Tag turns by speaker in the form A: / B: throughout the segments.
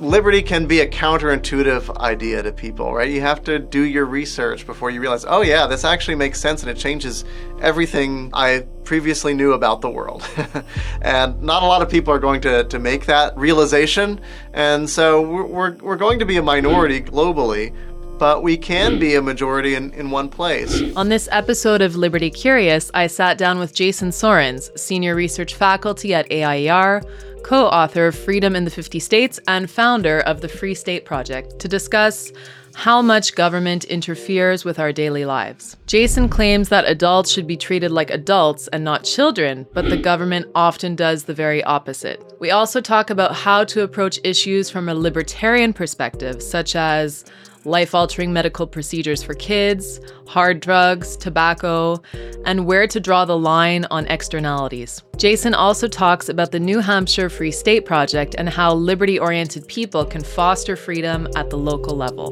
A: Liberty can be a counterintuitive idea to people, right? You have to do your research before you realize, oh, yeah, this actually makes sense and it changes everything I previously knew about the world. and not a lot of people are going to, to make that realization. And so we're, we're, going to be a minority globally, but we can be a majority in, in one place.
B: On this episode of Liberty Curious, I sat down with Jason Sorens, senior research faculty at AIER, co author of Freedom in the 50 States, and founder of the Free State Project, to discuss how much government interferes with our daily lives. Jason claims that adults should be treated like adults and not children, but the government often does the very opposite. We also talk about how to approach issues from a libertarian perspective, such as life altering medical procedures for kids, hard drugs, tobacco, and where to draw the line on externalities. Jason also talks about the New Hampshire Free State Project and how liberty oriented people can foster freedom at the local level.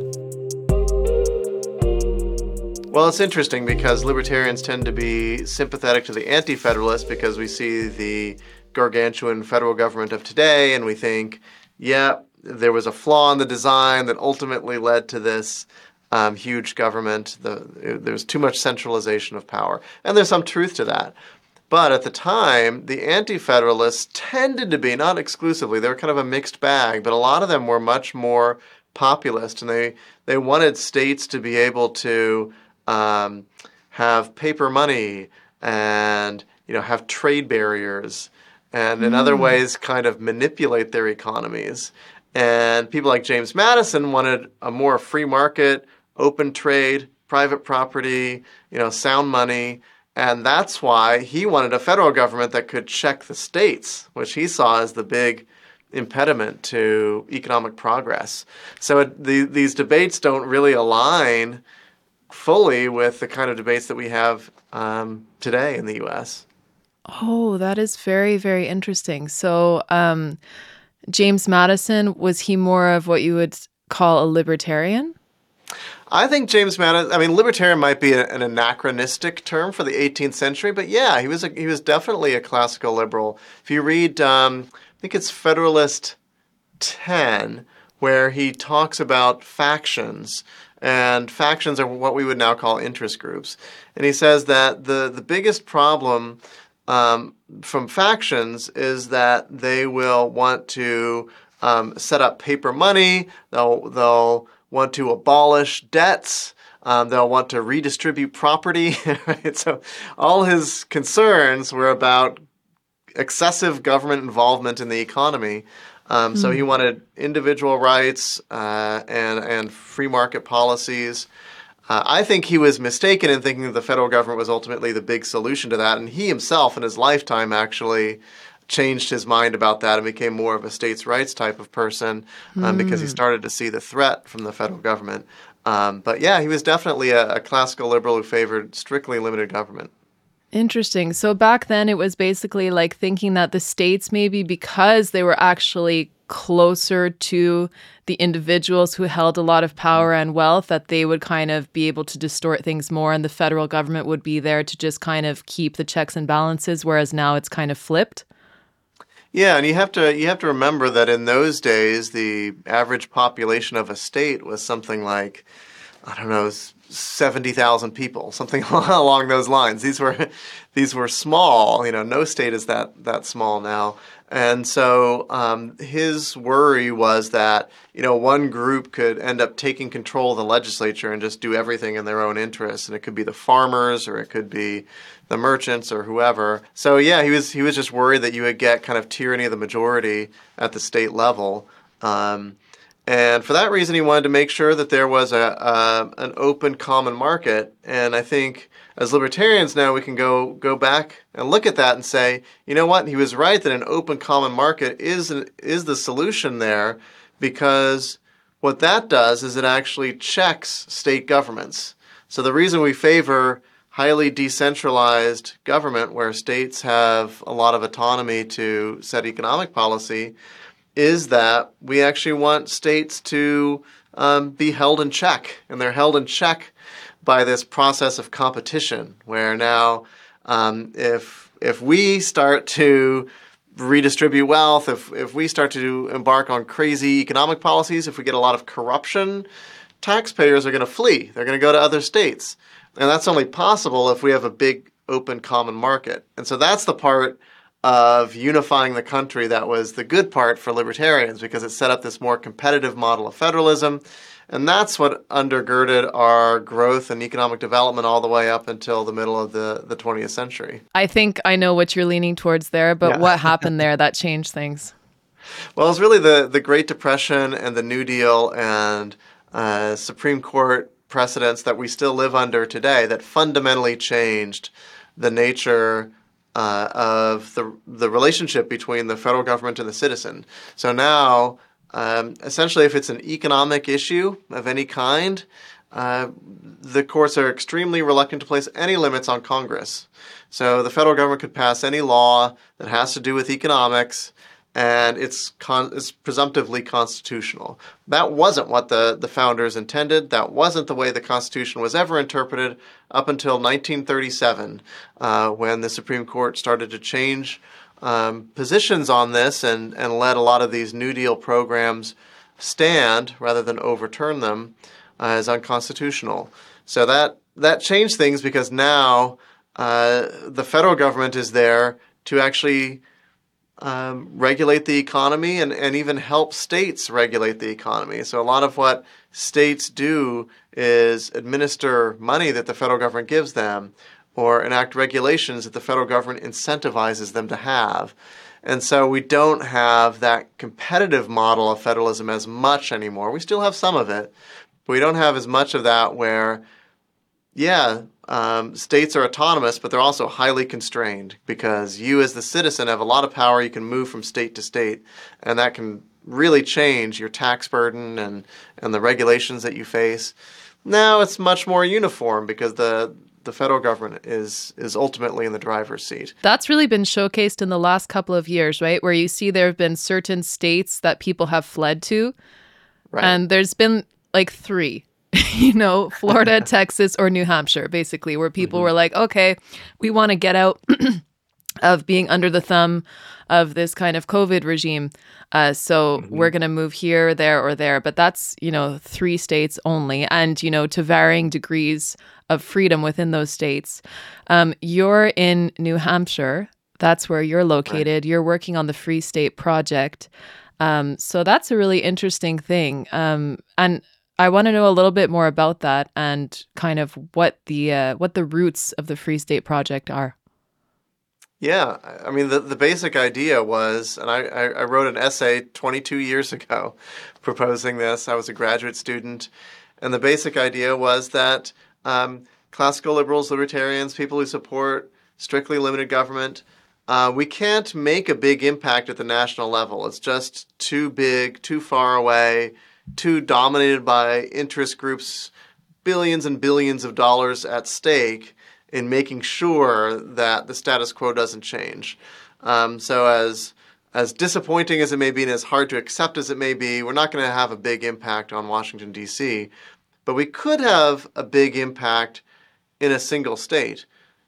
A: Well, it's interesting because libertarians tend to be sympathetic to the anti federalists because we see the gargantuan federal government of today and we think, yeah, there was a flaw in the design that ultimately led to this um, huge government. The, it, there was too much centralization of power. And there's some truth to that. But at the time, the Anti Federalists tended to be, not exclusively, they were kind of a mixed bag, but a lot of them were much more populist and they, they wanted states to be able to um, have paper money and you know have trade barriers and in mm. other ways kind of manipulate their economies and people like James Madison wanted a more free market, open trade, private property, you know, sound money. And that's why he wanted a federal government that could check the states, which he saw as the big impediment to economic progress. So it, the, these debates don't really align fully with the kind of debates that we have um, today in the U.S.
B: Oh, that is very, very interesting. So, um, James Madison, was he more of what you would call a libertarian?
A: I think James Madison. I mean, libertarian might be an anachronistic term for the 18th century, but yeah, he was a, he was definitely a classical liberal. If you read, um, I think it's Federalist 10, where he talks about factions, and factions are what we would now call interest groups, and he says that the the biggest problem um, from factions is that they will want to um, set up paper money. They'll they'll want to abolish debts. Um, they'll want to redistribute property. right? So all his concerns were about excessive government involvement in the economy. Um, mm. So he hmm. wanted individual rights uh, and and free market policies. Uh, I think he was mistaken in thinking that the federal government was ultimately the big solution to that, and he himself, in his lifetime, actually changed his mind about that and became more of a states' rights type of person um, mm. because he started to see the threat from the federal government. Um, but yeah, he was definitely a, a classical liberal who favored strictly limited government.
B: Interesting. So back then, it was basically like thinking that the states, maybe because they were actually closer to the individuals who held a lot of power and wealth that they would kind of be able to distort things more and the federal government would be there to just kind of keep the checks and balances whereas now it's kind of flipped
A: yeah and you have to you have to remember that in those days the average population of a state was something like i don't know 70,000 people, something along those lines. These were these were small, you know, no state is that that small now. And so um, his worry was that you know one group could end up taking control of the legislature and just do everything in their own interest, and it could be the farmers or it could be the merchants or whoever. So yeah, he was he was just worried that you would get kind of tyranny of the majority at the state level. Um, and for that reason, he wanted to make sure that there was a, a, an open common market. And I think as libertarians now we can go go back and look at that and say, you know what, he was right that an open common market is is the solution there, because what that does is it actually checks state governments. So the reason we favor highly decentralized government where states have a lot of autonomy to set economic policy is that we actually want states to um, be held in check, and they're held in check by this process of competition, where now um, if if we start to redistribute wealth, if, if we start to embark on crazy economic policies, if we get a lot of corruption, taxpayers are going to flee. They're going to go to other states. And that's only possible if we have a big open common market. And so that's the part of unifying the country that was the good part for libertarians because it set up this more competitive model of federalism. And that's what undergirded our growth and economic development all the way up until the middle of the, the 20th century.
B: I think I know what you're leaning towards there, but yeah. what happened there that changed things?
A: Well, it's really the, the Great Depression and the New Deal and uh, Supreme Court precedents that we still live under today that fundamentally changed the nature uh, of the the relationship between the federal government and the citizen. So now, um, essentially, if it's an economic issue of any kind, uh, the courts are extremely reluctant to place any limits on Congress. So the federal government could pass any law that has to do with economics and it's con- it's presumptively constitutional. That wasn't what the, the founders intended. That wasn't the way the Constitution was ever interpreted up until 1937, uh, when the Supreme Court started to change um, positions on this and, and let a lot of these New Deal programs stand rather than overturn them uh, as unconstitutional. So that that changed things because now uh, the federal government is there to actually um, regulate the economy and, and even help states regulate the economy. So, a lot of what states do is administer money that the federal government gives them or enact regulations that the federal government incentivizes them to have. And so we don't have that competitive model of federalism as much anymore. We still have some of it, but we don't have as much of that where, yeah, um, states are autonomous, but they're also highly constrained because you, as the citizen, have a lot of power. You can move from state to state, and that can really change your tax burden and, and the regulations that you face. Now it's much more uniform because the the federal government is is ultimately in the driver's seat.
B: That's really been showcased in the last couple of years, right? Where you see there have been certain states that people have fled to. Right. And there's been like 3 you know, Florida, Texas, or New Hampshire, basically, where people mm-hmm. were like, okay, we want to get out of being under the thumb of this kind of COVID regime. Uh, so mm-hmm. we're going to move here, there, or there. But that's, you know, three states only, and, you know, to varying degrees of freedom within those states. Um, you're in New Hampshire. That's where you're located. Right. You're working on the Free State Project. Um, so that's a really interesting thing. Um, and I want to know a little bit more about that and kind of what the uh, what the roots of the Free State Project are.
A: Yeah, I mean the the basic idea was, and I, I wrote an essay 22 years ago proposing this. I was a graduate student, and the basic idea was that um, classical liberals, libertarians, people who support strictly limited government, uh, we can't make a big impact at the national level. It's just too big, too far away too dominated by interest groups, billions and billions of dollars at stake in making sure that the status quo doesn't change. Um, so as as disappointing as it may be and as hard to accept as it may be, we're not going to have a big impact on Washington D.C., but we could have a big impact in a single state,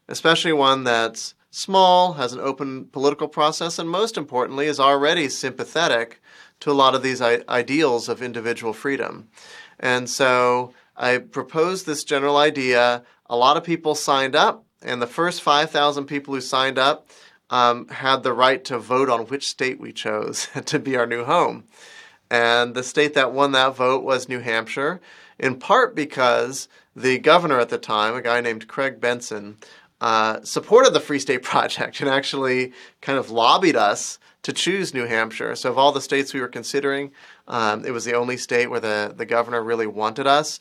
A: especially one that's small, has an open political process, and most importantly, is already sympathetic to a lot of these ideals of individual freedom. And so I proposed this general idea. A lot of people signed up, and the first 5,000 people who signed up um, had the right to vote on which state we chose to be our new home. And the state that won that vote was New Hampshire, in part because the governor at the time, a guy named Craig Benson, uh, supported the Free State Project and actually kind of lobbied us to choose New Hampshire. So, of all the states we were considering, um, it was the only state where the, the governor really wanted us.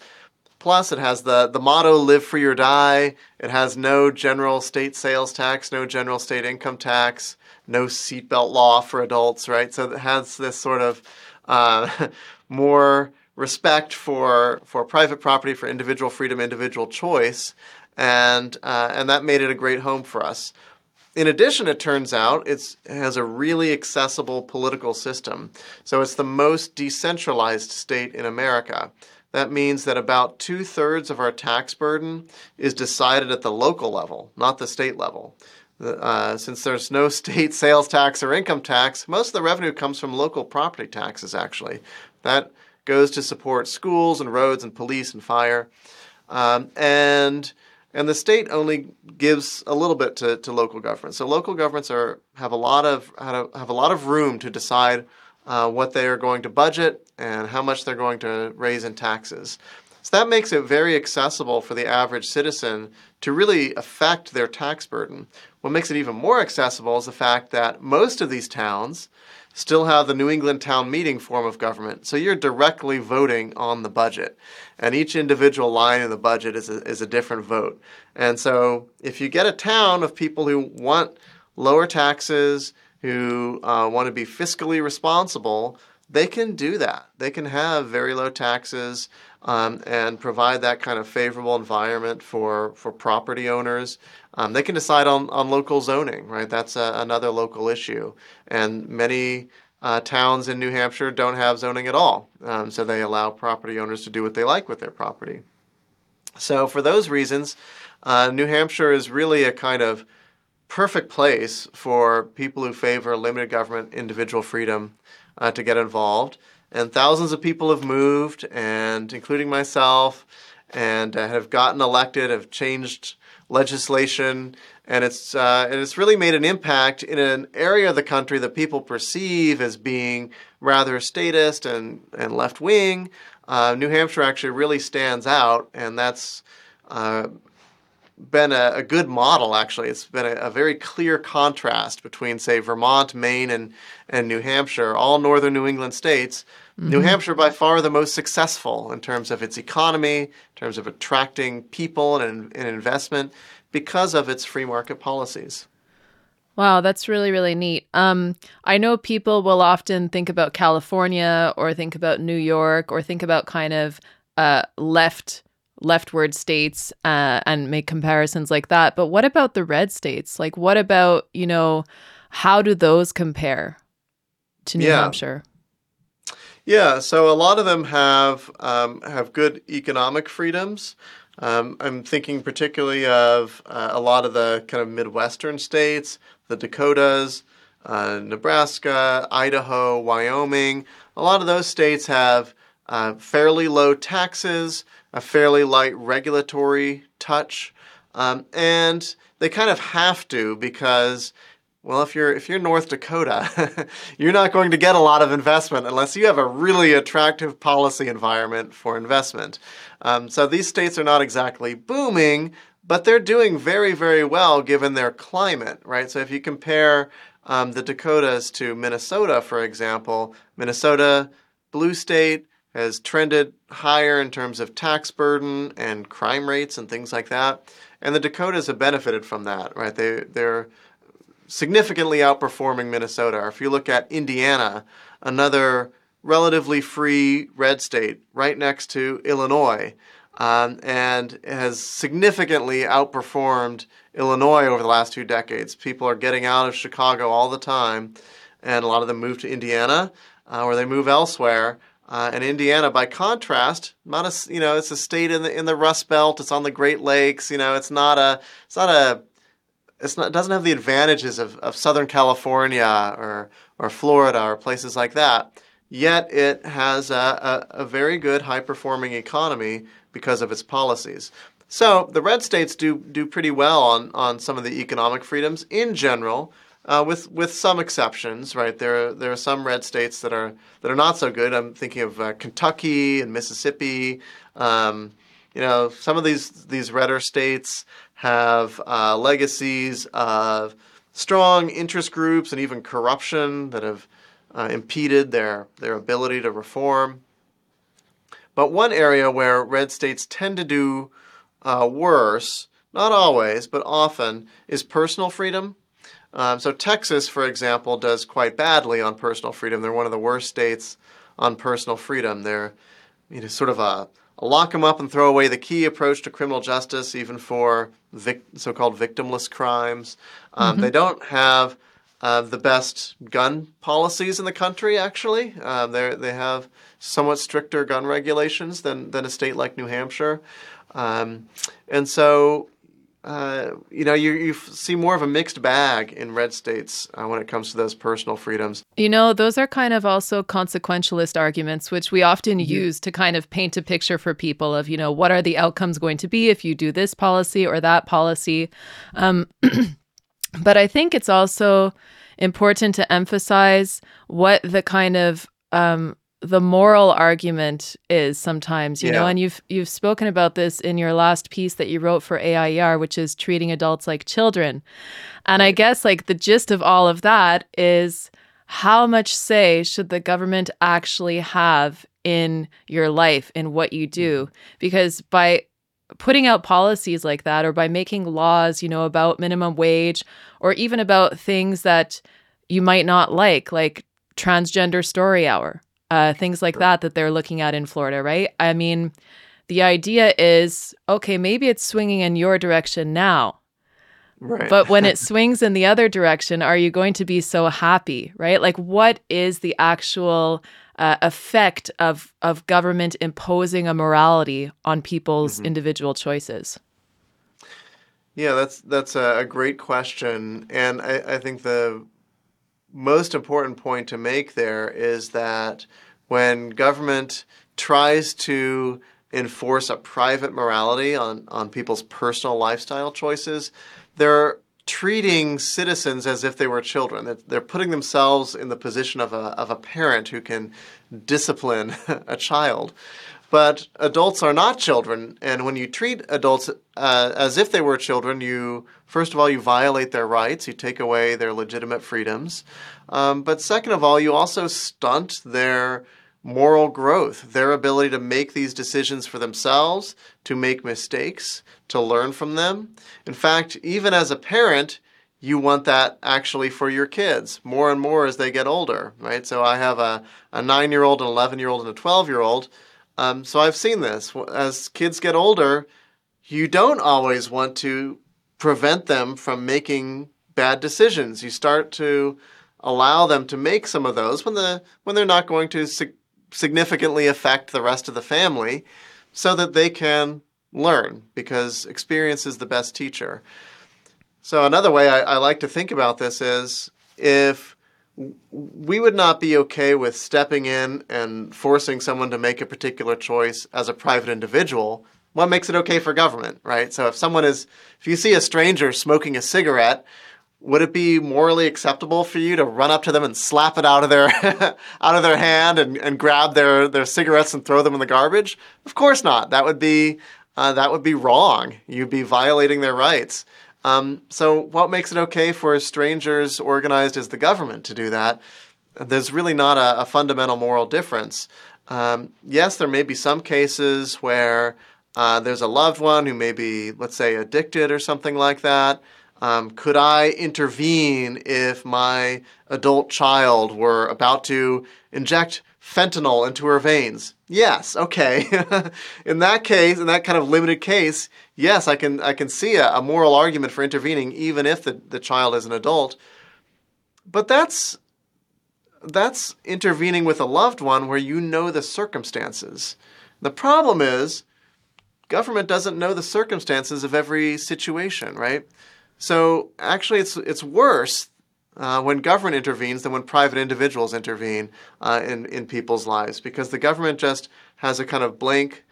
A: Plus, it has the, the motto live free or die. It has no general state sales tax, no general state income tax, no seatbelt law for adults, right? So, it has this sort of uh, more respect for, for private property, for individual freedom, individual choice. And, uh, and that made it a great home for us. In addition, it turns out it has a really accessible political system. So it's the most decentralized state in America. That means that about two thirds of our tax burden is decided at the local level, not the state level. Uh, since there's no state sales tax or income tax, most of the revenue comes from local property taxes, actually. That goes to support schools and roads and police and fire. Um, and and the state only gives a little bit to, to local governments. So local governments are have a lot of have a lot of room to decide uh, what they are going to budget and how much they're going to raise in taxes. So that makes it very accessible for the average citizen to really affect their tax burden. What makes it even more accessible is the fact that most of these towns still have the New England town meeting form of government. So you're directly voting on the budget. And each individual line in the budget is a, is a different vote. And so if you get a town of people who want lower taxes, who uh, want to be fiscally responsible, they can do that. They can have very low taxes um, and provide that kind of favorable environment for, for property owners. Um, they can decide on, on local zoning, right? That's a, another local issue. And many uh, towns in New Hampshire don't have zoning at all. Um, so they allow property owners to do what they like with their property. So, for those reasons, uh, New Hampshire is really a kind of perfect place for people who favor limited government, individual freedom uh, to get involved. And thousands of people have moved, and including myself, and uh, have gotten elected, have changed legislation, and it's uh, and it's really made an impact in an area of the country that people perceive as being rather statist and and left wing. Uh, New Hampshire actually really stands out, and that's uh, been a, a, good model, actually. It's been a, a, very clear contrast between, say, Vermont, Maine, and, and New Hampshire, all northern New England states. Mm-hmm. New Hampshire, by far, the most successful in terms of its economy, in terms of attracting people and, and investment because of its free market policies.
B: Wow, that's really, really neat. Um, I know people will often think about California or think about New York or think about kind of uh, left leftward states uh, and make comparisons like that. But what about the red states? Like, what about, you know, how do those compare to New yeah. Hampshire?
A: Yeah, so a lot of them have um, have good economic freedoms. Um, I'm thinking particularly of uh, a lot of the kind of Midwestern states, the Dakotas, uh, Nebraska, Idaho, Wyoming. A lot of those states have uh, fairly low taxes, a fairly light regulatory touch, um, and they kind of have to because well, if you're if you're North Dakota, you're not going to get a lot of investment unless you have a really attractive policy environment for investment. Um, so these states are not exactly booming, but they're doing very very well given their climate, right? So if you compare um, the Dakotas to Minnesota, for example, Minnesota, blue state, has trended higher in terms of tax burden and crime rates and things like that. And the Dakotas have benefited from that, right? They they're significantly outperforming Minnesota. If you look at Indiana, another relatively free red state right next to Illinois, um, and has significantly outperformed Illinois over the last two decades. People are getting out of Chicago all the time, and a lot of them move to Indiana, uh, or they move elsewhere. Uh, and Indiana, by contrast, not a you know it's a state in the in the Rust Belt. It's on the Great Lakes. You know, it's not a it's not a it's not it doesn't have the advantages of, of Southern California or or Florida or places like that. Yet it has a, a, a very good high performing economy because of its policies. So the red states do do pretty well on on some of the economic freedoms in general uh, with with some exceptions, right? There there are some red states that are that are not so good. I'm thinking of uh, Kentucky and Mississippi. Um, you know, some of these these redder states have uh, legacies of strong interest groups and even corruption that have uh, impeded their their ability to reform. But one area where red states tend to do uh, worse, not always, but often, is personal freedom um, so Texas, for example, does quite badly on personal freedom. They're one of the worst states on personal freedom. They're you know, sort of a, a lock them up and throw away the key approach to criminal justice, even for vic- so-called victimless crimes. Um, mm-hmm. They don't have uh, the best gun policies in the country. Actually, uh, they they have somewhat stricter gun regulations than than a state like New Hampshire, um, and so uh, you know, you, you see more of a mixed bag in red states uh, when it comes to those personal freedoms.
B: You know, those are kind of also consequentialist arguments, which we often mm-hmm. use to kind of paint a picture for people of, you know, what are the outcomes going to be if you do this policy or that policy. Um, but I think it's also important to emphasize what the kind of um, the moral argument is sometimes you yeah. know and you've you've spoken about this in your last piece that you wrote for AIER which is treating adults like children. And i guess like the gist of all of that is how much say should the government actually have in your life in what you do? Mm-hmm. Because by putting out policies like that or by making laws you know about minimum wage or even about things that you might not like like transgender story hour uh, things like that that they're looking at in Florida, right? I mean, the idea is okay, maybe it's swinging in your direction now.
A: Right.
B: But when it swings in the other direction, are you going to be so happy, right? Like, what is the actual uh, effect of of government imposing a morality on people's mm-hmm. individual choices?
A: Yeah, that's that's a, great question, and I, I think the most important point to make there is that when government tries to enforce a private morality on, on people's personal lifestyle choices, they're treating citizens as if they were children. They're putting themselves in the position of a, of a parent who can discipline a child. But adults are not children, and when you treat adults uh, as if they were children, you first of all you violate their rights, you take away their legitimate freedoms. Um, but second of all, you also stunt their moral growth, their ability to make these decisions for themselves, to make mistakes, to learn from them. In fact, even as a parent, you want that actually for your kids more and more as they get older, right? So I have a, a nine year old, an 11 year old, and a 12 year old. Um, so I've seen this. As kids get older, you don't always want to prevent them from making bad decisions. You start to allow them to make some of those when the when they're not going to significantly affect the rest of the family, so that they can learn because experience is the best teacher. So another way I, I like to think about this is if we would not be okay with stepping in and forcing someone to make a particular choice as a private individual. What makes it okay for government, right? So if someone is, if you see a stranger smoking a cigarette, would it be morally acceptable for you to run up to them and slap it out of their out of their hand and, and grab their, their cigarettes and throw them in the garbage? Of course not. That would be uh, that would be wrong. You'd be violating their rights. Um, so, what makes it okay for strangers organized as the government to do that? There's really not a, a fundamental moral difference. Um, yes, there may be some cases where uh, there's a loved one who may be, let's say, addicted or something like that. Um, could I intervene if my adult child were about to inject fentanyl into her veins? Yes, okay. in that case, in that kind of limited case, yes, I can I can see a, a moral argument for intervening, even if the, the child is an adult. But that's that's intervening with a loved one where you know the circumstances. The problem is government doesn't know the circumstances of every situation, right? So actually, it's it's worse uh, when government intervenes than when private individuals intervene uh, in in people's lives because the government just has a kind of blank,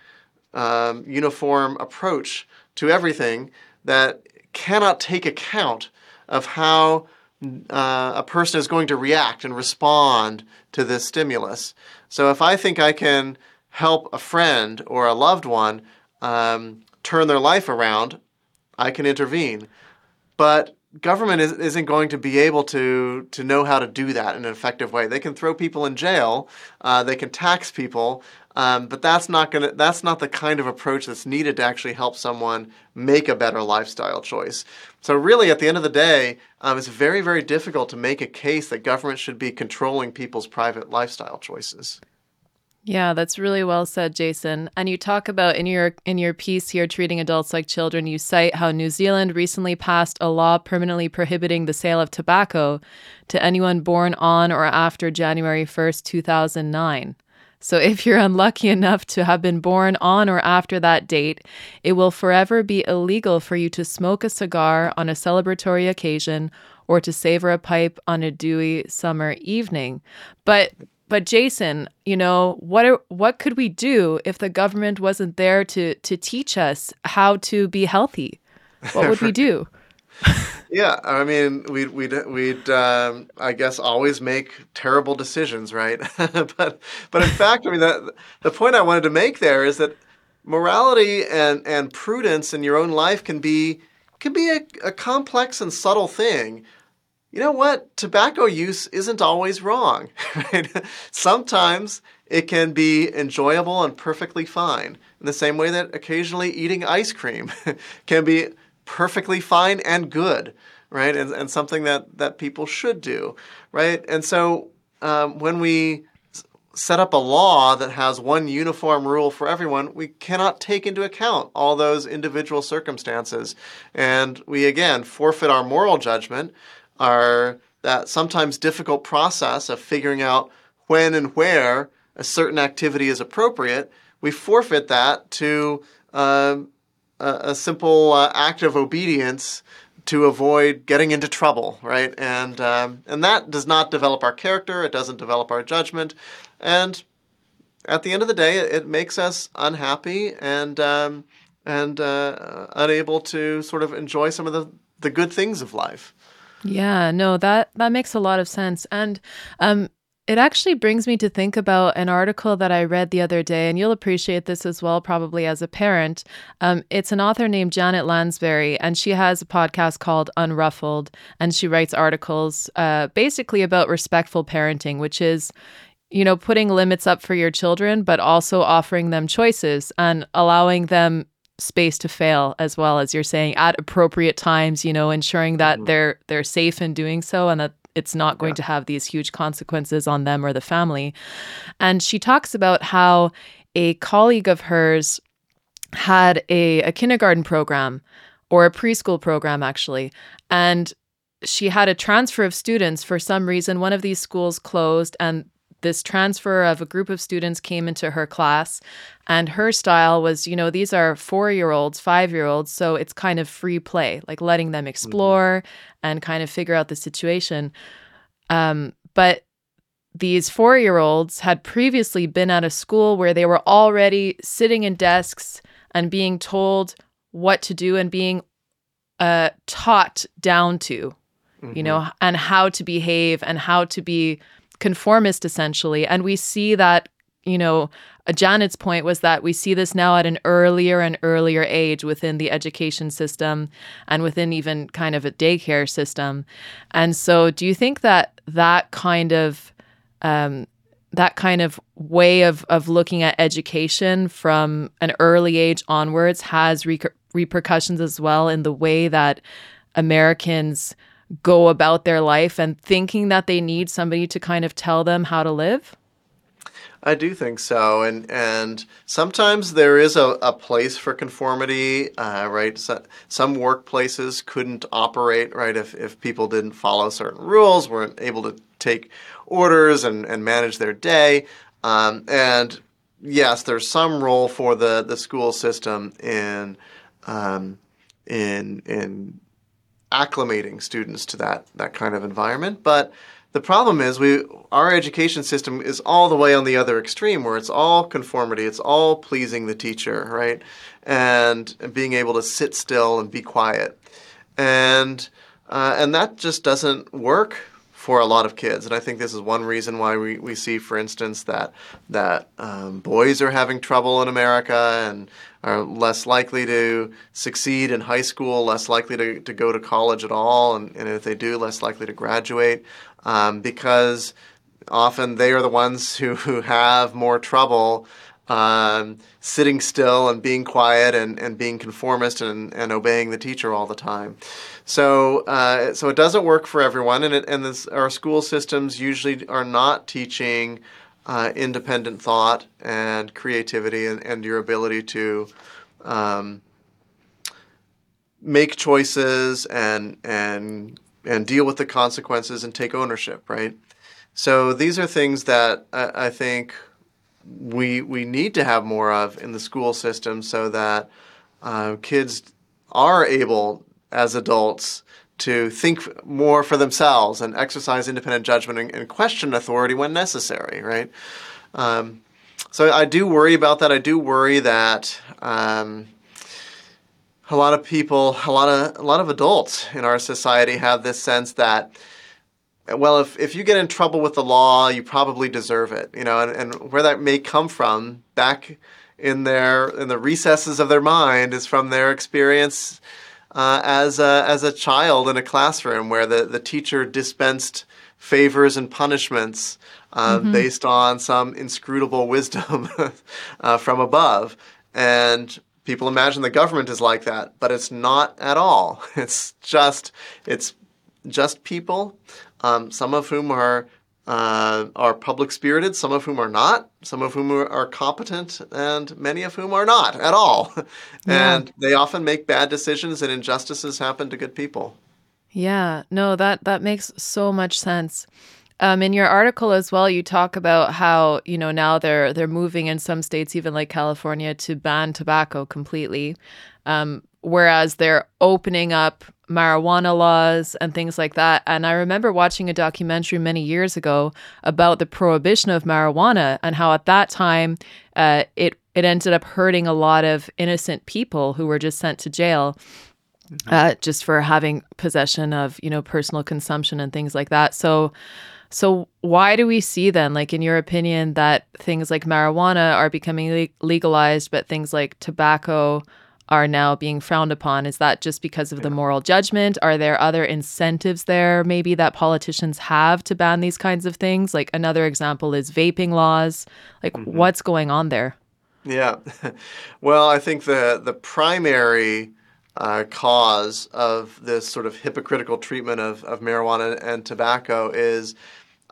A: um, uniform approach to everything that cannot take account of how uh, a person is going to react and respond to this stimulus. So if I think I can help a friend or a loved one um, turn their life around, I can intervene. But government is, not going to be able to to know how to do that in an effective way. They can throw people in jail, uh, they can tax people, um, but that's not gonna that's not the kind of approach that's needed to actually help someone make a better lifestyle choice. So really, at the end of the day, um, it's very very difficult to make a case that government should be controlling people's private lifestyle choices.
B: Yeah, that's really well said, Jason. And you talk about in your in your piece here treating adults like children, you cite how New Zealand recently passed a law permanently prohibiting the sale of tobacco to anyone born on or after January 1st, 2009. So if you're unlucky enough to have been born on or after that date, it will forever be illegal for you to smoke a cigar on a celebratory occasion or to savor a pipe on a dewy summer evening. But but Jason, you know, what are, what could we do if the government wasn't there to to teach us how to be healthy? What would we do?
A: yeah, I mean, we'd we'd we'd um, I guess always make terrible decisions, right? but but in fact, I mean, the the point I wanted to make there is that morality and and prudence in your own life can be can be a, a complex and subtle thing. You know what? Tobacco use isn't always wrong, right? Sometimes it can be enjoyable and perfectly fine. In the same way that occasionally eating ice cream can be perfectly fine and good, right? And, and something that, that people should do, right? And so um, when we set up a law that has one uniform rule for everyone, we cannot take into account all those individual circumstances. And we again forfeit our moral judgment, our that sometimes difficult process of figuring out when and where a certain activity is appropriate. We forfeit that to um, a, a simple uh, act of obedience to avoid getting into trouble, right? And um, and that does not develop our character. It doesn't develop our judgment, and at the end of the day, it, it makes us unhappy and um, and uh, unable to sort of enjoy some of the the good things of life.
B: Yeah, no, that that makes a lot of sense. And um, it actually brings me to think about an article that I read the other day, and you'll appreciate this as well, probably as a parent. Um, it's an author named Janet Lansbury, and she has a podcast called Unruffled, and she writes articles uh, basically about respectful parenting, which is, you know, putting limits up for your children, but also offering them choices and allowing them space to fail as well as you're saying at appropriate times you know ensuring that mm-hmm. they're they're safe in doing so and that it's not going yeah. to have these huge consequences on them or the family. And she talks about how a colleague of hers had a, a kindergarten program or a preschool program, actually. And she had a transfer of students for some reason. One of these schools closed, and this transfer of a group of students came into her class and her style was you know these are 4-year-olds 5-year-olds so it's kind of free play like letting them mm-hmm. explore mm-hmm. and kind of figure out the situation um, but these 4-year-olds had previously been at a school where they were already sitting in desks and being told what to do and being uh, taught down to mm-hmm. you know and how to behave and how to be conformist essentially. And we see that, you know, Janet's point was that we see this now at an earlier and earlier age within the education system and within even kind of a daycare system. And so, do you think that that kind of um, that kind of way of of looking at education from an early age onwards has re- repercussions as well in the way that Americans go about their life and thinking that they need somebody to kind of tell them how to live?
A: I do think so, and and sometimes there is a, a place for conformity, uh, right? So, some workplaces couldn't operate right if, if people didn't follow certain rules, weren't able to take orders and, and manage their day, um, and yes, there's some role for the, the school system in um, in in acclimating students to that that kind of environment. But the problem is we our education system is all the way on the other extreme where it's all conformity, it's all pleasing the teacher, right? And, being able to sit still and be quiet. And uh, and that just doesn't work for a lot of kids. And I think this is one reason why we, we see, for instance, that that um, boys are having trouble in America and are less likely to succeed in high school, less likely to, to go to college at all, and, and if they do, less likely to graduate, um, because often they are the ones who, who have more trouble um, sitting still and being quiet and, and being conformist and, and obeying the teacher all the time. So, uh, so it doesn't work for everyone, and, it, and this, our school systems usually are not teaching uh, independent thought and creativity and, and your ability to um, make choices and and and deal with the consequences and take ownership, right? So these are things that I, I think we we need to have more of in the school system so that uh, kids are able as adults to think more for themselves and exercise independent judgment and, and question authority when necessary, right? Um, so I do worry about that. I do worry that um, a lot of people, a lot of a lot of adults in our society have this sense that well, if, if you get in trouble with the law, you probably deserve it, you know, and, and where that may come from back in their in the recesses of their mind is from their experience uh, as a, as a child in a classroom where the, the teacher dispensed favors and punishments uh, mm-hmm. based on some inscrutable wisdom uh, from above, and people imagine the government is like that, but it's not at all. It's just it's just people um, some of whom are uh, are public spirited, some of whom are not, some of whom are, are competent, and many of whom are not at all. Yeah. and they often make bad decisions, and injustices happen to good people.
B: Yeah, no, that that makes so much sense. Um, in your article as well, you talk about how you know now they're they're moving in some states, even like California, to ban tobacco completely, um, whereas they're opening up marijuana laws and things like that. And I remember watching a documentary many years ago about the prohibition of marijuana and how at that time uh, it it ended up hurting a lot of innocent people who were just sent to jail. Mm-hmm. Uh, just for having possession of you know personal consumption and things like that so so why do we see then like in your opinion that things like marijuana are becoming le- legalized but things like tobacco are now being frowned upon? Is that just because of the moral judgment? Are there other incentives there, maybe that politicians have to ban these kinds of things? Like another example is vaping laws. Like, mm-hmm. what's going on there?
A: Yeah. well, I think the, the primary uh, cause of this sort of hypocritical treatment of, of marijuana and tobacco is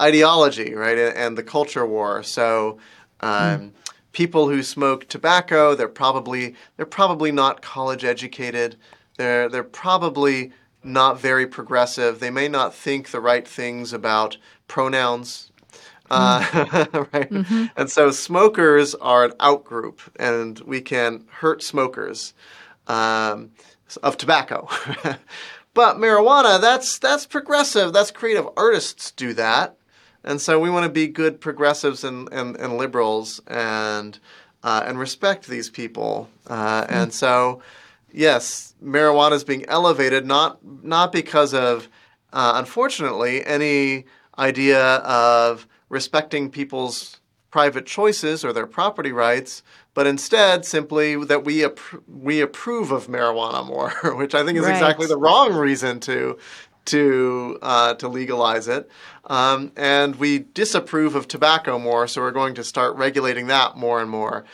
A: ideology, right? And, and the culture war. So, um, mm people who smoke tobacco, they're probably they're probably not college educated. They're they're probably not very progressive. They may not think the right things about pronouns. Uh, mm. right? Mm-hmm. And so smokers are an outgroup, and we can hurt smokers um, of tobacco. but marijuana, that's that's progressive. That's creative. Artists do that. And so we want to be good progressives and, and, and liberals and uh, and respect these people. Uh, mm-hmm. And so, yes, marijuana is being elevated not not because of, uh, unfortunately, any idea of respecting people's private choices or their property rights, but instead simply that we appro- we approve of marijuana more, which I think is right. exactly the wrong reason to to uh, to legalize it, um, and we disapprove of tobacco more, so we're going to start regulating that more and more.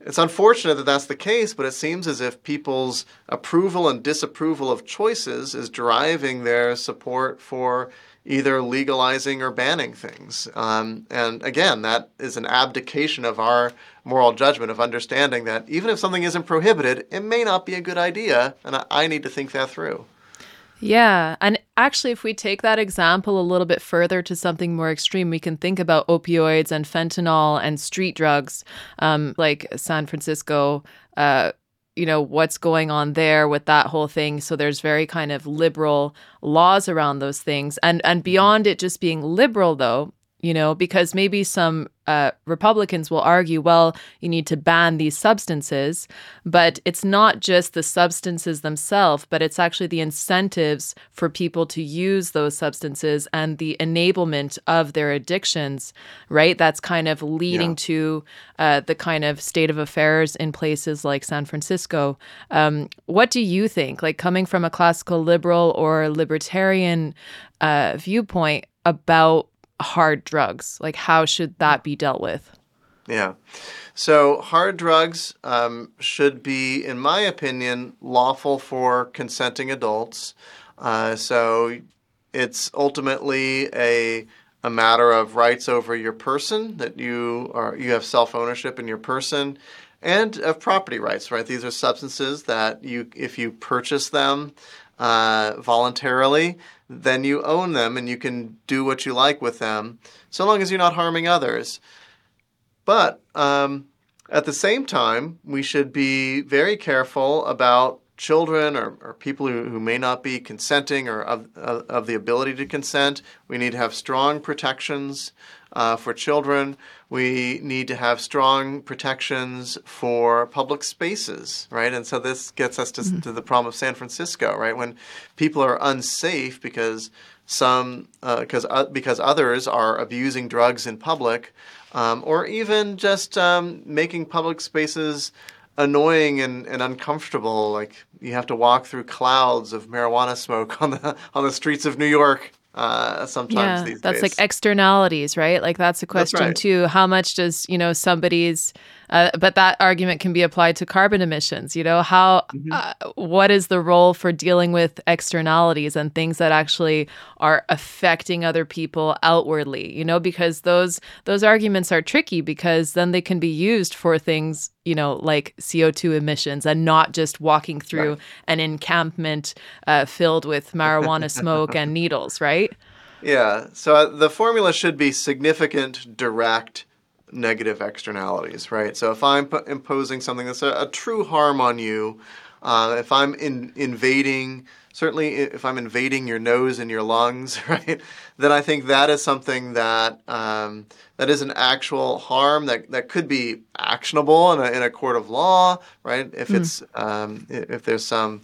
A: It's unfortunate that that's the case, but it seems as if people's approval and disapproval of choices is driving their support for either legalizing or banning things. Um, and again, that is an abdication of our moral judgment of understanding that even if something isn't prohibited, it may not be a good idea, and I, I need to think that through.
B: Yeah. And actually, if we take that example a little bit further to something more extreme, we can think about opioids and fentanyl and street drugs, um, like San Francisco. Uh, you know what's going on there with that whole thing so there's very kind of liberal laws around those things and and beyond it just being liberal though you know, because maybe some uh, Republicans will argue, well, you need to ban these substances, but it's not just the substances themselves, but it's actually the incentives for people to use those substances and the enablement of their addictions, right? That's kind of leading yeah. to uh, the kind of state of affairs in places like San Francisco. Um, what do you think, like coming from a classical liberal or libertarian uh, viewpoint about hard drugs? Like, how should that be dealt with?
A: Yeah. So, hard drugs um, should be, in my opinion, lawful for consenting adults. Uh, so, it's ultimately a a matter of rights over your person that you are you have self ownership in your person and of property rights right these are substances that you if you purchase them uh, voluntarily then you own them and you can do what you like with them, so long as you're not harming others. but um, at the same time, we should be very careful about children or, or people who, who may not be consenting or of, of the ability to consent. We need to have strong protections uh, for children. We need to have strong protections for public spaces, right? And so this gets us to, mm-hmm. to the problem of San Francisco, right? When people are unsafe because some because uh, uh, because others are abusing drugs in public, um, or even just um, making public spaces annoying and, and uncomfortable. Like you have to walk through clouds of marijuana smoke on the on the streets of New York uh, sometimes
B: yeah, that's days. like externalities, right? Like that's a question
A: that's right.
B: too. How much does you know somebody's? Uh, but that argument can be applied to carbon emissions. You know how mm-hmm. uh, what is the role for dealing with externalities and things that actually are affecting other people outwardly? You know because those those arguments are tricky because then they can be used for things you know like CO2 emissions and not just walking through right. an encampment uh, filled with marijuana smoke and needles, right?
A: Yeah. So uh, the formula should be significant direct negative externalities, right? So if I'm p- imposing something that's a, a, true harm on you, uh, if I'm in, invading, certainly if I'm invading your nose and your lungs, right, then I think that is something that um, that is an actual harm that, that could be actionable in a, in a court of law, right? If mm. it's um, if there's some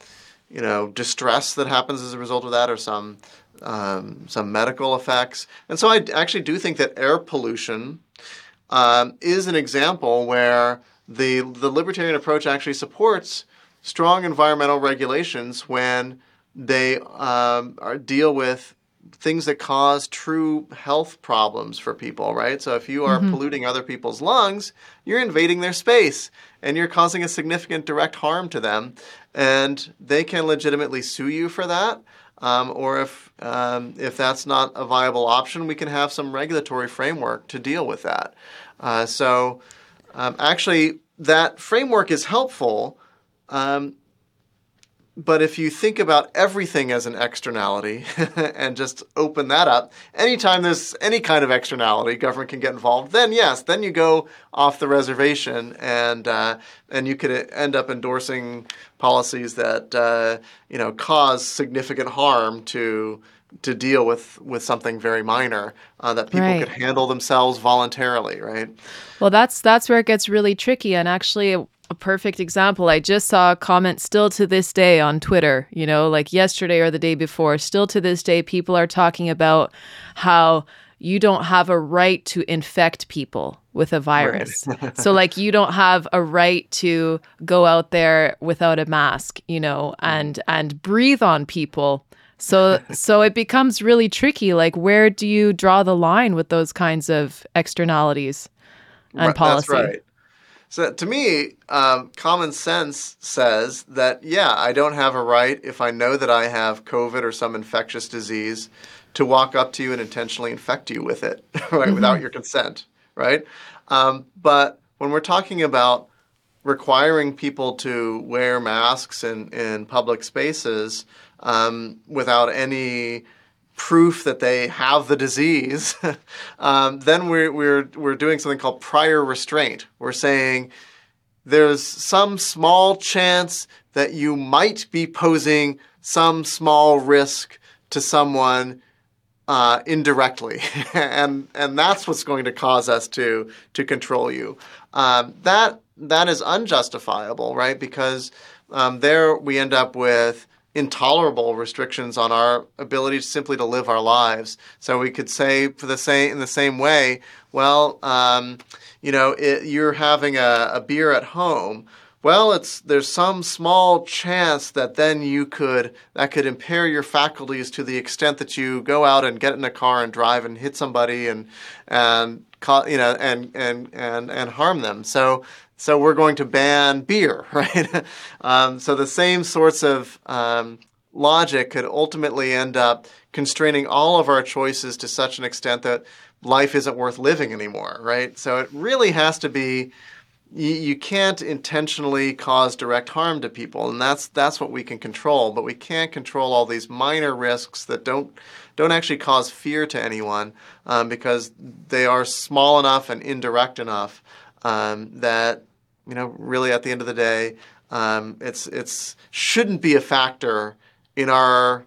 A: you know distress that happens as a result of that, or some um, some medical effects. And so I actually do think that air pollution um, is an example where the, the libertarian approach actually supports strong environmental regulations when they um, are, deal with things that cause true health problems for people, right? So if you are mm-hmm. polluting other people's lungs, you're invading their space and you're causing a significant direct harm to them. And they can legitimately sue you for that. Um, or if um, if that's not a viable option, we can have some regulatory framework to deal with that. Uh, so um, actually, that framework is helpful um, but if you think about everything as an externality and just open that up, anytime there's any kind of externality, government can get involved. Then yes, then you go off the reservation, and uh, and you could end up endorsing policies that uh, you know cause significant harm to to deal with with something very minor uh, that people right. could handle themselves voluntarily, right?
B: Well, that's that's where it gets really tricky, and actually a perfect example. I just saw a comment still to this day on Twitter, you know, like yesterday or the day before. Still to this day, people are talking about how you don't have a right to infect people with a virus. Right. so like you don't have a right to go out there without a mask, you know, and and breathe on people. So so it becomes really tricky like where do you draw the line with those kinds of externalities and right, policy?
A: That's right. So to me, um, common sense says that yeah, I don't have a right if I know that I have COVID or some infectious disease to walk up to you and intentionally infect you with it, right, mm-hmm. without your consent, right? Um, but when we're talking about requiring people to wear masks in, in public spaces um, without any proof that they have the disease, um, then we're, we're, we're doing something called prior restraint. We're saying there's some small chance that you might be posing some small risk to someone uh, indirectly, and and that's what's going to cause us to to control you. Um, that that is unjustifiable, right? Because um, there we end up with intolerable restrictions on our ability to simply to live our lives. So we could say for the same in the same way, well, um, you know, it, you're having a, a beer at home. Well, it's there's some small chance that then you could that could impair your faculties to the extent that you go out and get in a car and drive and hit somebody and and you know and and and and harm them. So so we're going to ban beer, right? um, so the same sorts of um, logic could ultimately end up constraining all of our choices to such an extent that life isn't worth living anymore, right? So it really has to be you, you can't intentionally cause direct harm to people, and that's that's what we can control. But we can't control all these minor risks that don't don't actually cause fear to anyone um, because they are small enough and indirect enough um, that you know really at the end of the day, um, it's it's shouldn't be a factor in our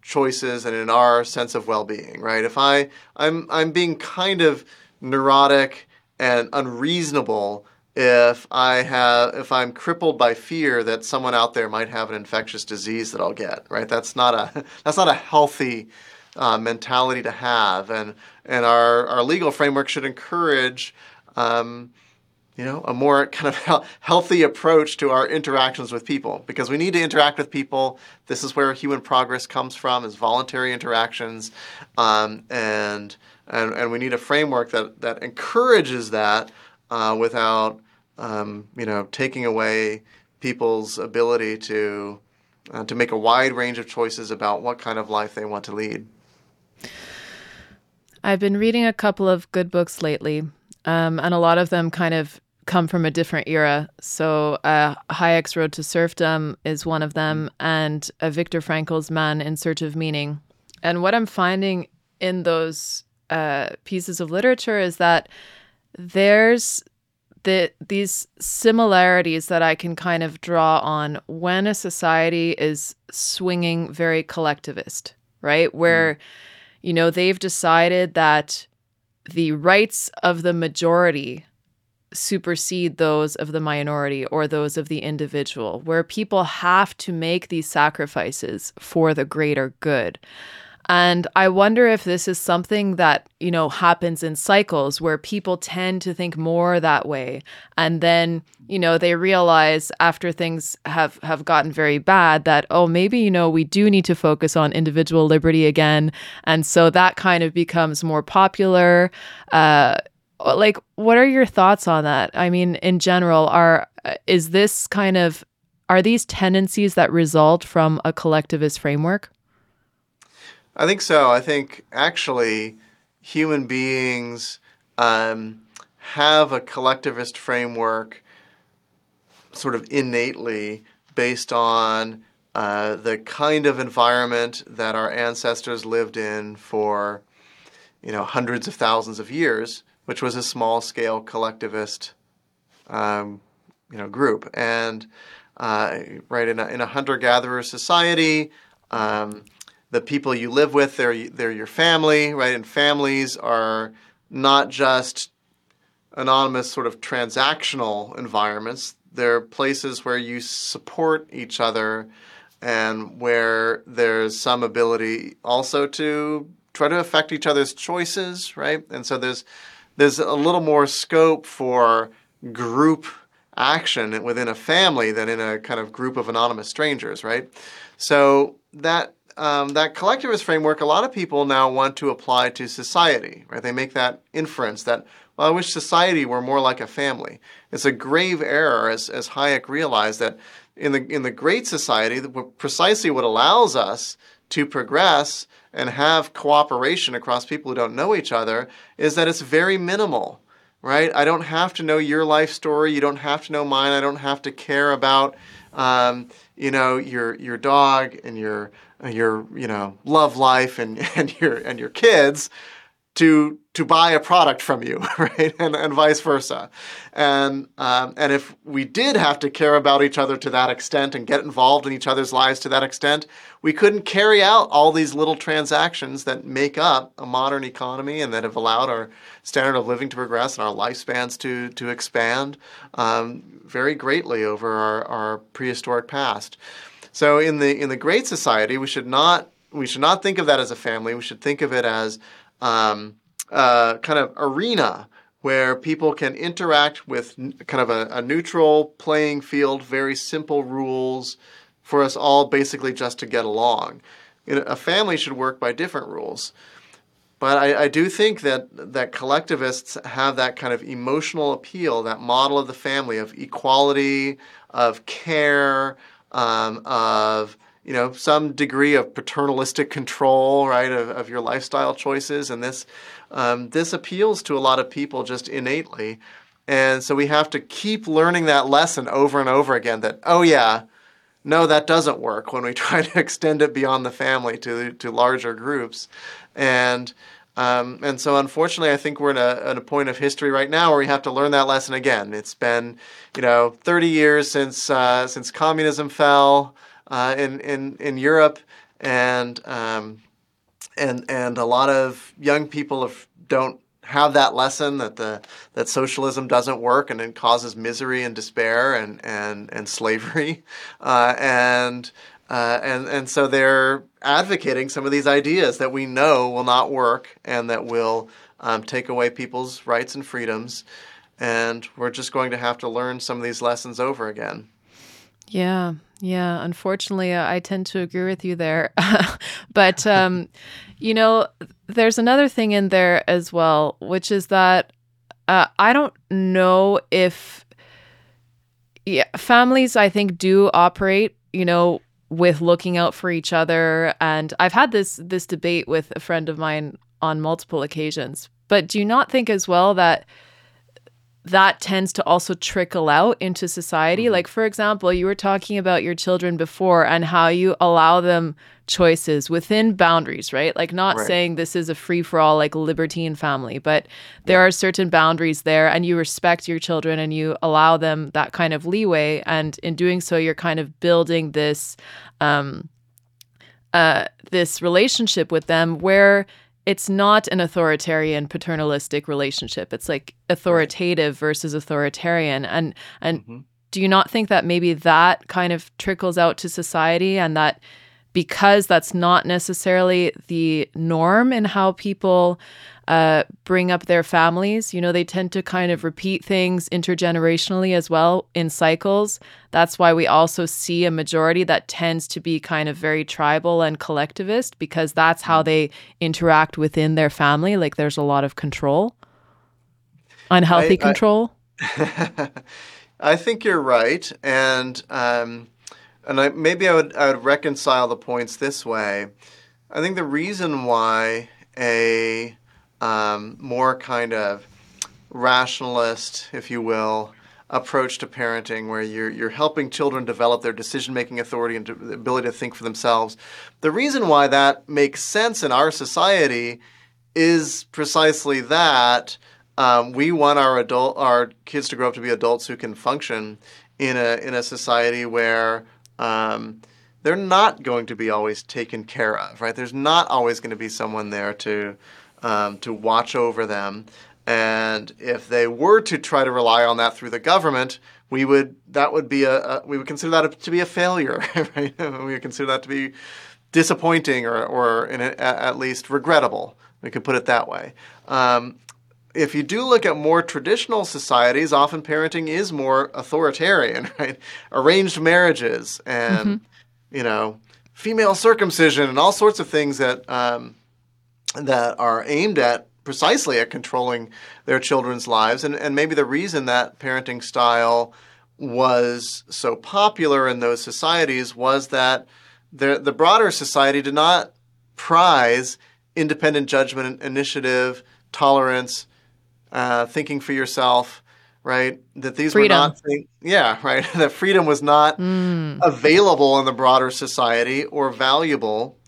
A: choices and in our sense of well-being. Right? If I I'm I'm being kind of neurotic and unreasonable if I have if I'm crippled by fear that someone out there might have an infectious disease that I'll get, right? That's not a that's not a healthy uh, mentality to have, and and our our legal framework should encourage. Um, you know, a more kind of healthy approach to our interactions with people because we need to interact with people. This is where human progress comes from, is voluntary interactions, um, and, and and we need a framework that that encourages that uh, without um, you know taking away people's ability to uh, to make a wide range of choices about what kind of life they want to lead.
B: I've been reading a couple of good books lately, um, and a lot of them kind of come from a different era. So, uh, Hayek's Road to Serfdom is one of them, and uh, Viktor Frankl's Man in Search of Meaning. And what I'm finding in those uh, pieces of literature is that there's the these similarities that I can kind of draw on when a society is swinging very collectivist, right? Where mm. You know they've decided that the rights of the majority supersede those of the minority or those of the individual, where people have to make these sacrifices for the greater good. And I wonder if this is something that, you know, happens in cycles where people tend to think more that way. And then, you know, they realize after things have, have gotten very bad that, oh, maybe, you know, we do need to focus on individual liberty again. And so that kind of becomes more popular. Uh, like, what are your thoughts on that? I mean, in general, are, is this kind of, are these tendencies that result from a collectivist framework?
A: I think so. I think actually human beings um, have a collectivist framework sort of innately based on uh, the kind of environment that our ancestors lived in for you know hundreds of thousands of years, which was a small scale collectivist um, you know group and uh, right in a, in a hunter gatherer society. Um, the people you live with, they're, they're your family, right? And families are not just anonymous sort of transactional environments. They're places where you support each other and where there's some ability also to try to affect each other's choices, right? And so there's there's a little more scope for group action within a family than in a kind of group of anonymous strangers, right? So that um, that collectivist framework, a lot of people now want to apply to society, right? They make that inference that, well, I wish society were more like a family. It's a grave error, as, as Hayek realized, that in the, in the great society, precisely what allows us to progress and have cooperation across people who don't know each other is that it's very minimal right? I don't have to know your life story. You don't have to know mine. I don't have to care about, um, you know, your your dog and your your you know love life and and your and your kids to to buy a product from you, right, and and vice versa, and um, and if we did have to care about each other to that extent and get involved in each other's lives to that extent, we couldn't carry out all these little transactions that make up a modern economy and that have allowed our standard of living to progress and our lifespans to to expand um, very greatly over our, our prehistoric past. So in the in the Great Society, we should not we should not think of that as a family. We should think of it as um, a kind of arena where people can interact with kind of a, a neutral playing field, very simple rules for us all, basically just to get along. A family should work by different rules. But I, I, do think that that collectivists have that kind of emotional appeal, that model of the family of equality, of care, um, of you know some degree of paternalistic control, right, of, of your lifestyle choices, and this um, this appeals to a lot of people just innately. And so we have to keep learning that lesson over and over again that, oh, yeah, no, that doesn't work when we try to extend it beyond the family to, to larger groups. And um, and so, unfortunately, I think we're in a, at a point of history right now where we have to learn that lesson again. It's been, you know, 30 years since uh, since communism fell uh, in in in Europe, and um, and and a lot of young people have, don't have that lesson that the that socialism doesn't work and it causes misery and despair and and and slavery, uh, and uh, and and so they're advocating some of these ideas that we know will not work and that will um, take away people's rights and freedoms. And we're just going to have to learn some of these lessons over again.
B: Yeah, yeah. Unfortunately, I tend to agree with you there. but, um, you know, there's another thing in there as well, which is that uh, I don't know if yeah, families, I think, do operate, you know, with looking out for each other and I've had this this debate with a friend of mine on multiple occasions but do you not think as well that that tends to also trickle out into society. Mm-hmm. Like, for example, you were talking about your children before and how you allow them choices within boundaries, right? Like, not right. saying this is a free for all, like libertine family, but there yeah. are certain boundaries there and you respect your children and you allow them that kind of leeway. And in doing so, you're kind of building this. Um, uh, this relationship with them where it's not an authoritarian paternalistic relationship it's like authoritative right. versus authoritarian and and mm-hmm. do you not think that maybe that kind of trickles out to society and that because that's not necessarily the norm in how people uh, bring up their families. You know, they tend to kind of repeat things intergenerationally as well in cycles. That's why we also see a majority that tends to be kind of very tribal and collectivist because that's how they interact within their family. Like there's a lot of control, unhealthy I, control.
A: I, I, think you're right. And, um, and I, maybe I would, I would reconcile the points this way. I think the reason why a um, more kind of rationalist, if you will, approach to parenting where you're, you're helping children develop their decision making authority and the ability to think for themselves. The reason why that makes sense in our society is precisely that um, we want our adult our kids to grow up to be adults who can function in a in a society where um, they're not going to be always taken care of, right? There's not always going to be someone there to um, to watch over them. And if they were to try to rely on that through the government, we would that would be a, a we would consider that to be a failure. Right? we would consider that to be disappointing or or a, at least regrettable. We could put it that way. Um, if you do look at more traditional societies, often parenting is more authoritarian, right? Arranged marriages and mm-hmm. you know female circumcision and all sorts of things that um, that are aimed at precisely at controlling their children's lives. And, and maybe the reason that parenting style was so popular in those societies was that the, the broader society did not prize independent judgment, initiative, tolerance, uh, thinking for yourself, right? That these freedom. were not, things, yeah, right. that freedom was not mm. available in the broader society or valuable.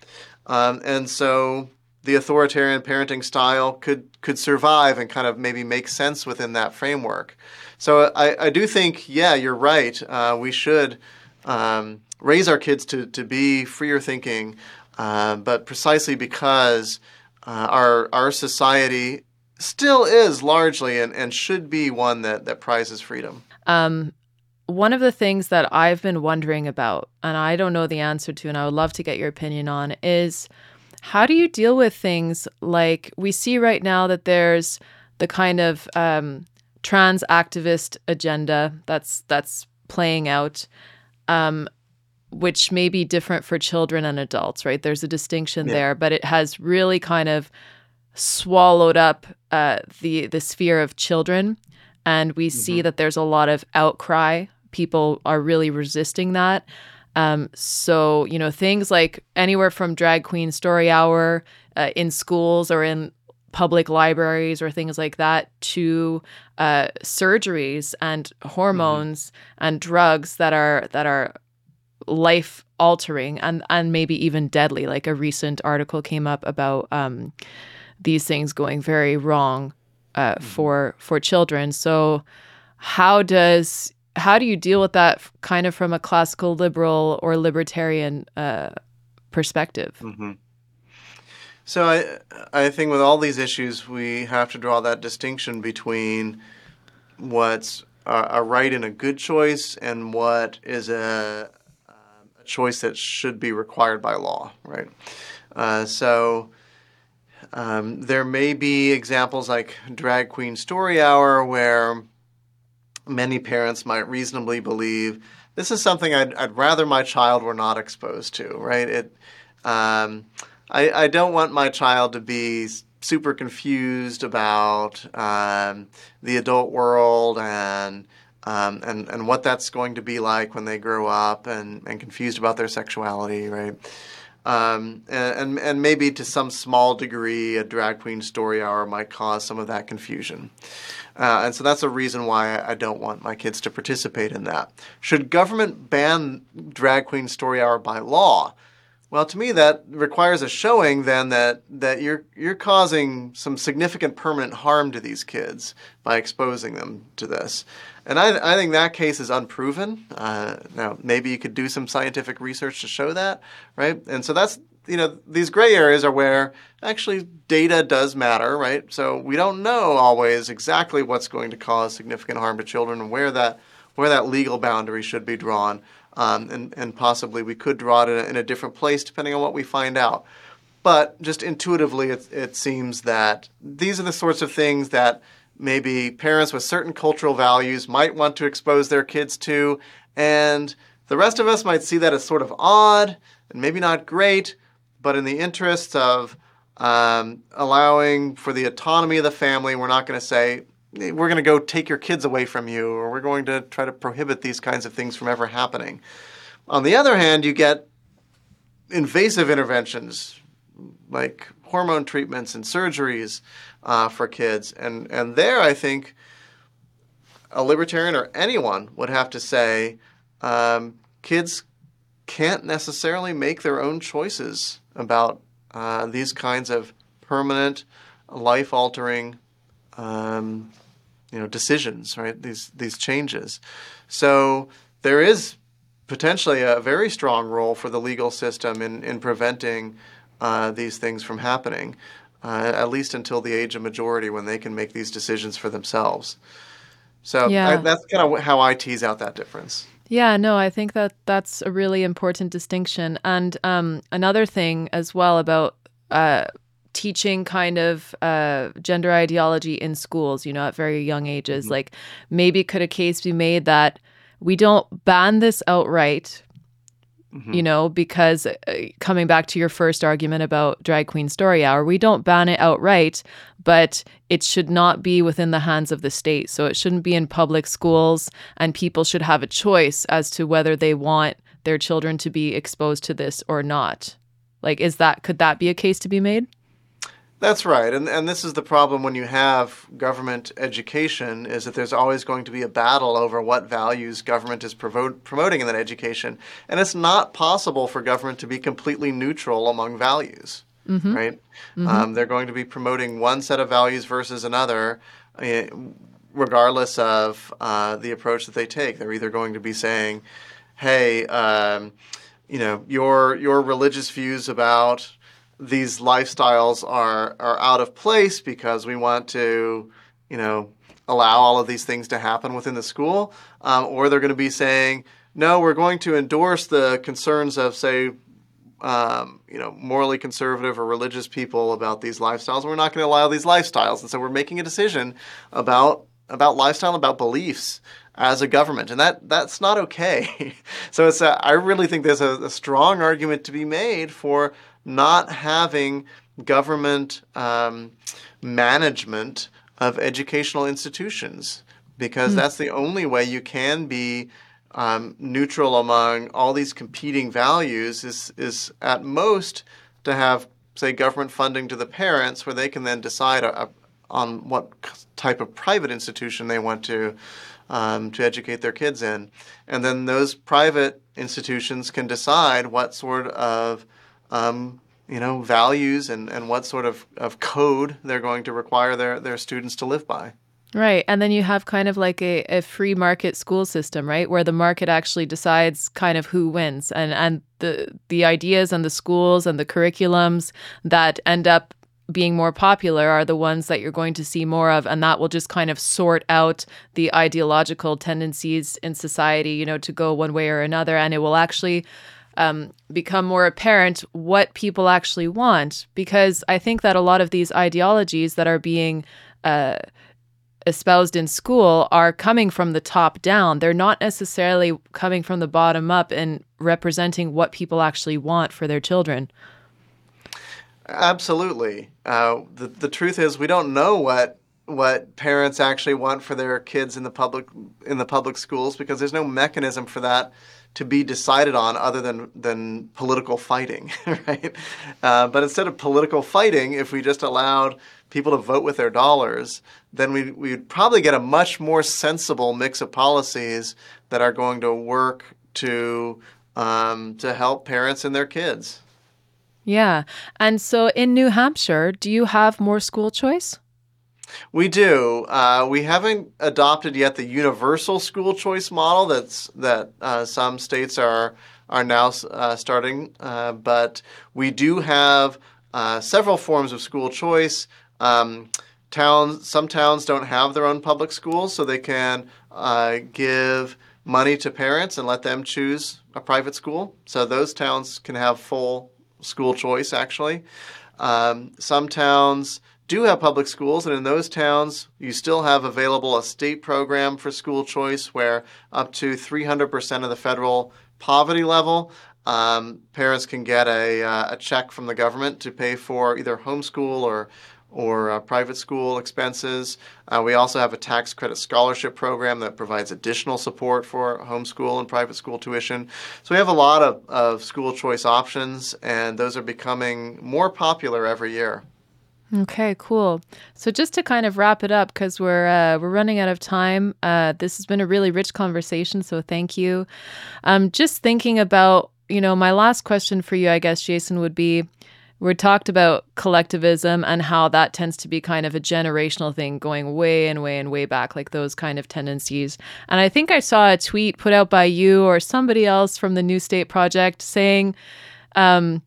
A: Um, and so the authoritarian parenting style could could survive and kind of maybe make sense within that framework. So I, I do think, yeah, you're right. Uh, we should um, raise our kids to, to be freer thinking, uh, but precisely because uh, our our society still is largely and, and should be one that, that prizes freedom. Um,
B: one of the things that I've been wondering about, and I don't know the answer to, and I would love to get your opinion on, is how do you deal with things like we see right now that there's the kind of um, trans activist agenda that's that's playing out, um, which may be different for children and adults, right? There's a distinction yeah. there, but it has really kind of swallowed up uh, the the sphere of children, and we mm-hmm. see that there's a lot of outcry. People are really resisting that. Um, so, you know, things like anywhere from drag queen story hour uh, in schools or in public libraries or things like that to uh, surgeries and hormones mm-hmm. and drugs that are that are life altering and and maybe even deadly. Like a recent article came up about um, these things going very wrong uh, for for children. So how does how do you deal with that kind of from a classical liberal or libertarian uh, perspective?
A: Mm-hmm. So I I think with all these issues we have to draw that distinction between what's a, a right and a good choice and what is a, a choice that should be required by law, right? Uh, so um, there may be examples like Drag Queen Story Hour where many parents might reasonably believe this is something I'd, I'd rather my child were not exposed to, right? It um, I, I don't want my child to be super confused about um, the adult world and, um, and and what that's going to be like when they grow up and, and confused about their sexuality, right? Um, and, and maybe to some small degree, a drag queen story hour might cause some of that confusion. Uh, and so that's a reason why I don't want my kids to participate in that. Should government ban drag queen story hour by law? Well, to me, that requires a showing then that, that you're, you're causing some significant permanent harm to these kids by exposing them to this. And I, I think that case is unproven. Uh, now, maybe you could do some scientific research to show that, right? And so that's, you know, these gray areas are where actually data does matter, right? So we don't know always exactly what's going to cause significant harm to children and where that, where that legal boundary should be drawn. Um, and, and possibly we could draw it in a, in a, different place depending on what we find out. But just intuitively, it, it seems that these are the sorts of things that maybe parents with certain cultural values might want to expose their kids to, and the rest of us might see that as sort of odd and maybe not great, but in the interest of um, allowing for the autonomy of the family, we're not going to say, we're going to go take your kids away from you, or we're going to try to prohibit these kinds of things from ever happening. On the other hand, you get invasive interventions like hormone treatments and surgeries uh, for kids. And, and there, I think a libertarian or anyone would have to say um, kids can't necessarily make their own choices about uh, these kinds of permanent, life altering um, you know decisions, right? These these changes. So there is potentially a very strong role for the legal system in in preventing uh, these things from happening, uh, at least until the age of majority when they can make these decisions for themselves. So yeah. I, that's kind of how I tease out that difference.
B: Yeah, no, I think that that's a really important distinction. And um, another thing as well about uh, teaching kind of uh, gender ideology in schools, you know, at very young ages. Mm-hmm. Like maybe could a case be made that we don't ban this outright, mm-hmm. you know, because uh, coming back to your first argument about drag queen story hour, we don't ban it outright, but it should not be within the hands of the state. So it shouldn't be in public schools, and people should have a choice as to whether they want their children to be exposed to this or not. Like, is that could that be a case to be made?
A: That's right, and and this is the problem when you have government education is that there's always going to be a battle over what values government is provo- promoting in that education, and it's not possible for government to be completely neutral among values, mm-hmm. right? Mm-hmm. Um, they're going to be promoting one set of values versus another, uh, regardless of uh, the approach that they take. They're either going to be saying, "Hey." Um, you know your your religious views about these lifestyles are are out of place because we want to, you know, allow all of these things to happen within the school, um, or they're going to be saying, no, we're going to endorse the concerns of, say, um, you know, morally conservative or religious people about these lifestyles. We're not going to allow these lifestyles, and so we're making a decision about about lifestyle, about beliefs as a government, and that that's not okay. so it's a, I really think there's a, a strong argument to be made for not having government um, management of educational institutions because mm. that's the only way you can be um, neutral among all these competing values is is at most to have say, government funding to the parents where they can then decide a, a, on what type of private institution they want to um, to educate their kids in, and then those private institutions can decide what sort of um, you know values and, and what sort of, of code they're going to require their, their students to live by.
B: Right. And then you have kind of like a, a free market school system, right? Where the market actually decides kind of who wins and, and the the ideas and the schools and the curriculums that end up being more popular are the ones that you're going to see more of and that will just kind of sort out the ideological tendencies in society you know to go one way or another and it will actually um, become more apparent what people actually want because i think that a lot of these ideologies that are being uh, espoused in school are coming from the top down. They're not necessarily coming from the bottom up and representing what people actually want for their children.
A: Absolutely. Uh, the, the truth is, we don't know what what parents actually want for their kids in the public in the public schools because there's no mechanism for that to be decided on other than than political fighting, right? Uh, but instead of political fighting, if we just allowed people to vote with their dollars, then we, we'd probably get a much more sensible mix of policies that are going to work to um, to help parents and their kids.
B: Yeah. And so in New Hampshire, do you have more school choice?
A: We do. Uh, we haven't adopted yet the universal school choice model that's that uh, some states are are now uh, starting, uh, but we do have uh, several forms of school choice. Um, towns, some towns don't have their own public schools, so they can uh, give money to parents and let them choose a private school. So those towns can have full school choice. Actually, um, some towns do have public schools, and in those towns, you still have available a state program for school choice where up to 300% of the federal poverty level um, parents can get a, uh, a check from the government to pay for either homeschool or or uh, private school expenses. Uh, we also have a tax credit scholarship program that provides additional support for homeschool and private school tuition. So we have a lot of, of school choice options, and those are becoming more popular every year.
B: Okay, cool. So just to kind of wrap it up, because we're uh, we're running out of time. Uh, this has been a really rich conversation, so thank you. Um, just thinking about, you know, my last question for you, I guess, Jason, would be we talked about collectivism and how that tends to be kind of a generational thing going way and way and way back, like those kind of tendencies. And I think I saw a tweet put out by you or somebody else from the New State Project saying, um,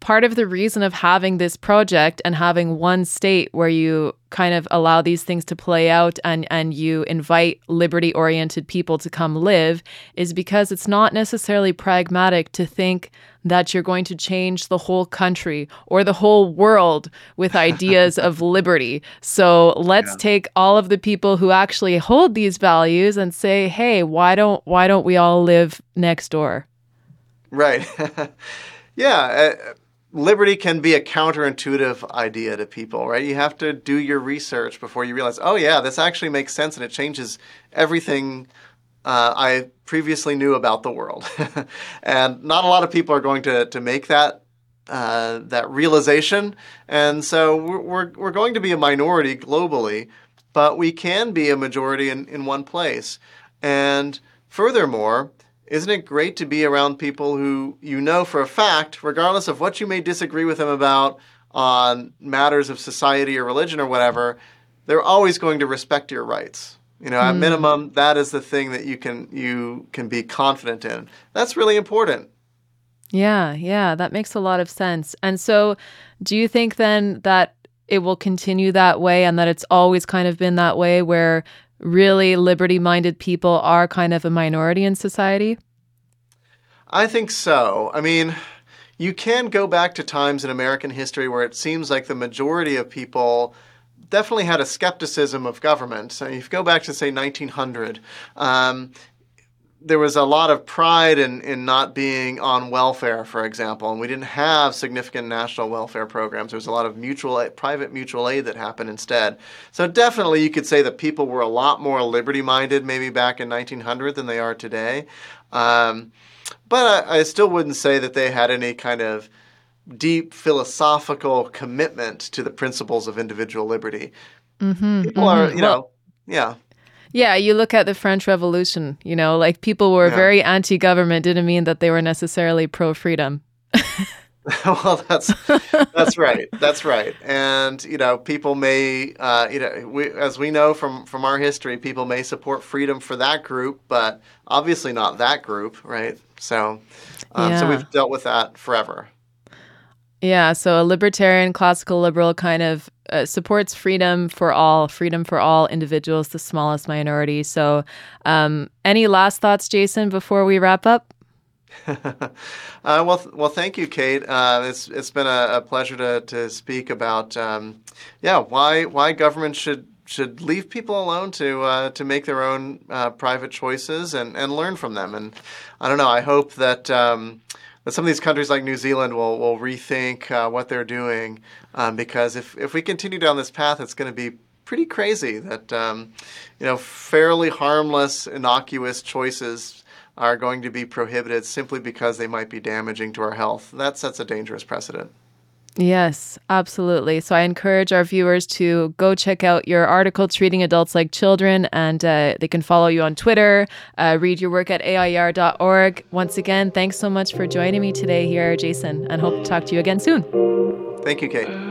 B: part of the reason of having this project and having one state where you kind of allow these things to play out and and you invite liberty oriented people to come live is because it's not necessarily pragmatic to think that you're going to change the whole country or the whole world with ideas of liberty. So let's yeah. take all of the people who actually hold these values and say, "Hey, why don't why don't we all live next door?"
A: Right. yeah, uh, liberty can be a counterintuitive idea to people, right? You have to do your research before you realize, oh, yeah, this actually makes sense and it changes everything uh, I previously knew about the world. and not a lot of people are going to, to make that. Uh, that realization, and so we're, we're, going to be a minority globally, but we can be a majority in, in one place. And furthermore, isn't it great to be around people who you know for a fact, regardless of what you may disagree with them about on matters of society or religion or whatever, they're always going to respect your rights. You know, at mm. minimum, that is the thing that you can you can be confident in. That's really important.
B: Yeah, yeah, that makes a lot of sense. And so, do you think then that it will continue that way and that it's always kind of been that way where really liberty minded people are kind of a minority in society?
A: I think so. I mean, you can go back to times in American history where it seems like the majority of people definitely had a skepticism of government. So if you go back to, say, 1900, um, there was a lot of pride in, in not being on welfare, for example, and we didn't have significant national welfare programs. There was a lot of mutual private mutual aid that happened instead. So definitely, you could say that people were a lot more liberty minded, maybe back in 1900 than they are today. Um, but I, I, still wouldn't say that they had any kind of deep philosophical commitment to the principles of individual liberty.
B: Mm-hmm,
A: People mm-hmm. are, you well, know, yeah.
B: Yeah, you look at the French Revolution, you know, like people were yeah. very anti government, didn't mean that they were necessarily pro freedom.
A: well, that's that's right. That's right. And you know, people may, uh, you know, we, as we know from from our history, people may support freedom for that group, but obviously not that group, right? So, um, yeah. so we've dealt with that forever.
B: Yeah. So a libertarian, classical liberal kind of uh, supports freedom for all, freedom for all individuals, the smallest minority. So, um, any last thoughts, Jason, before we wrap up?
A: uh, well, well, thank you, Kate. Uh, it's it's been a, a, pleasure to, to speak about, um, yeah, why why government should should leave people alone to uh, to make their own uh, private choices and, and learn from them. And I don't know. I hope that um, that some of these countries like New Zealand will will rethink uh, what they're doing um, because if if we continue down this path, it's going to be pretty crazy that um, you know fairly harmless, innocuous choices are going to be prohibited simply because they might be damaging to our health. That sets a dangerous precedent.
B: Yes, absolutely. So I encourage our viewers to go check out your article, Treating Adults Like Children, and uh, they can follow you on Twitter, uh, read your work at AIER.org. Once again, thanks so much for joining me today here, Jason, and hope to talk to you again soon.
A: Thank you, Kate.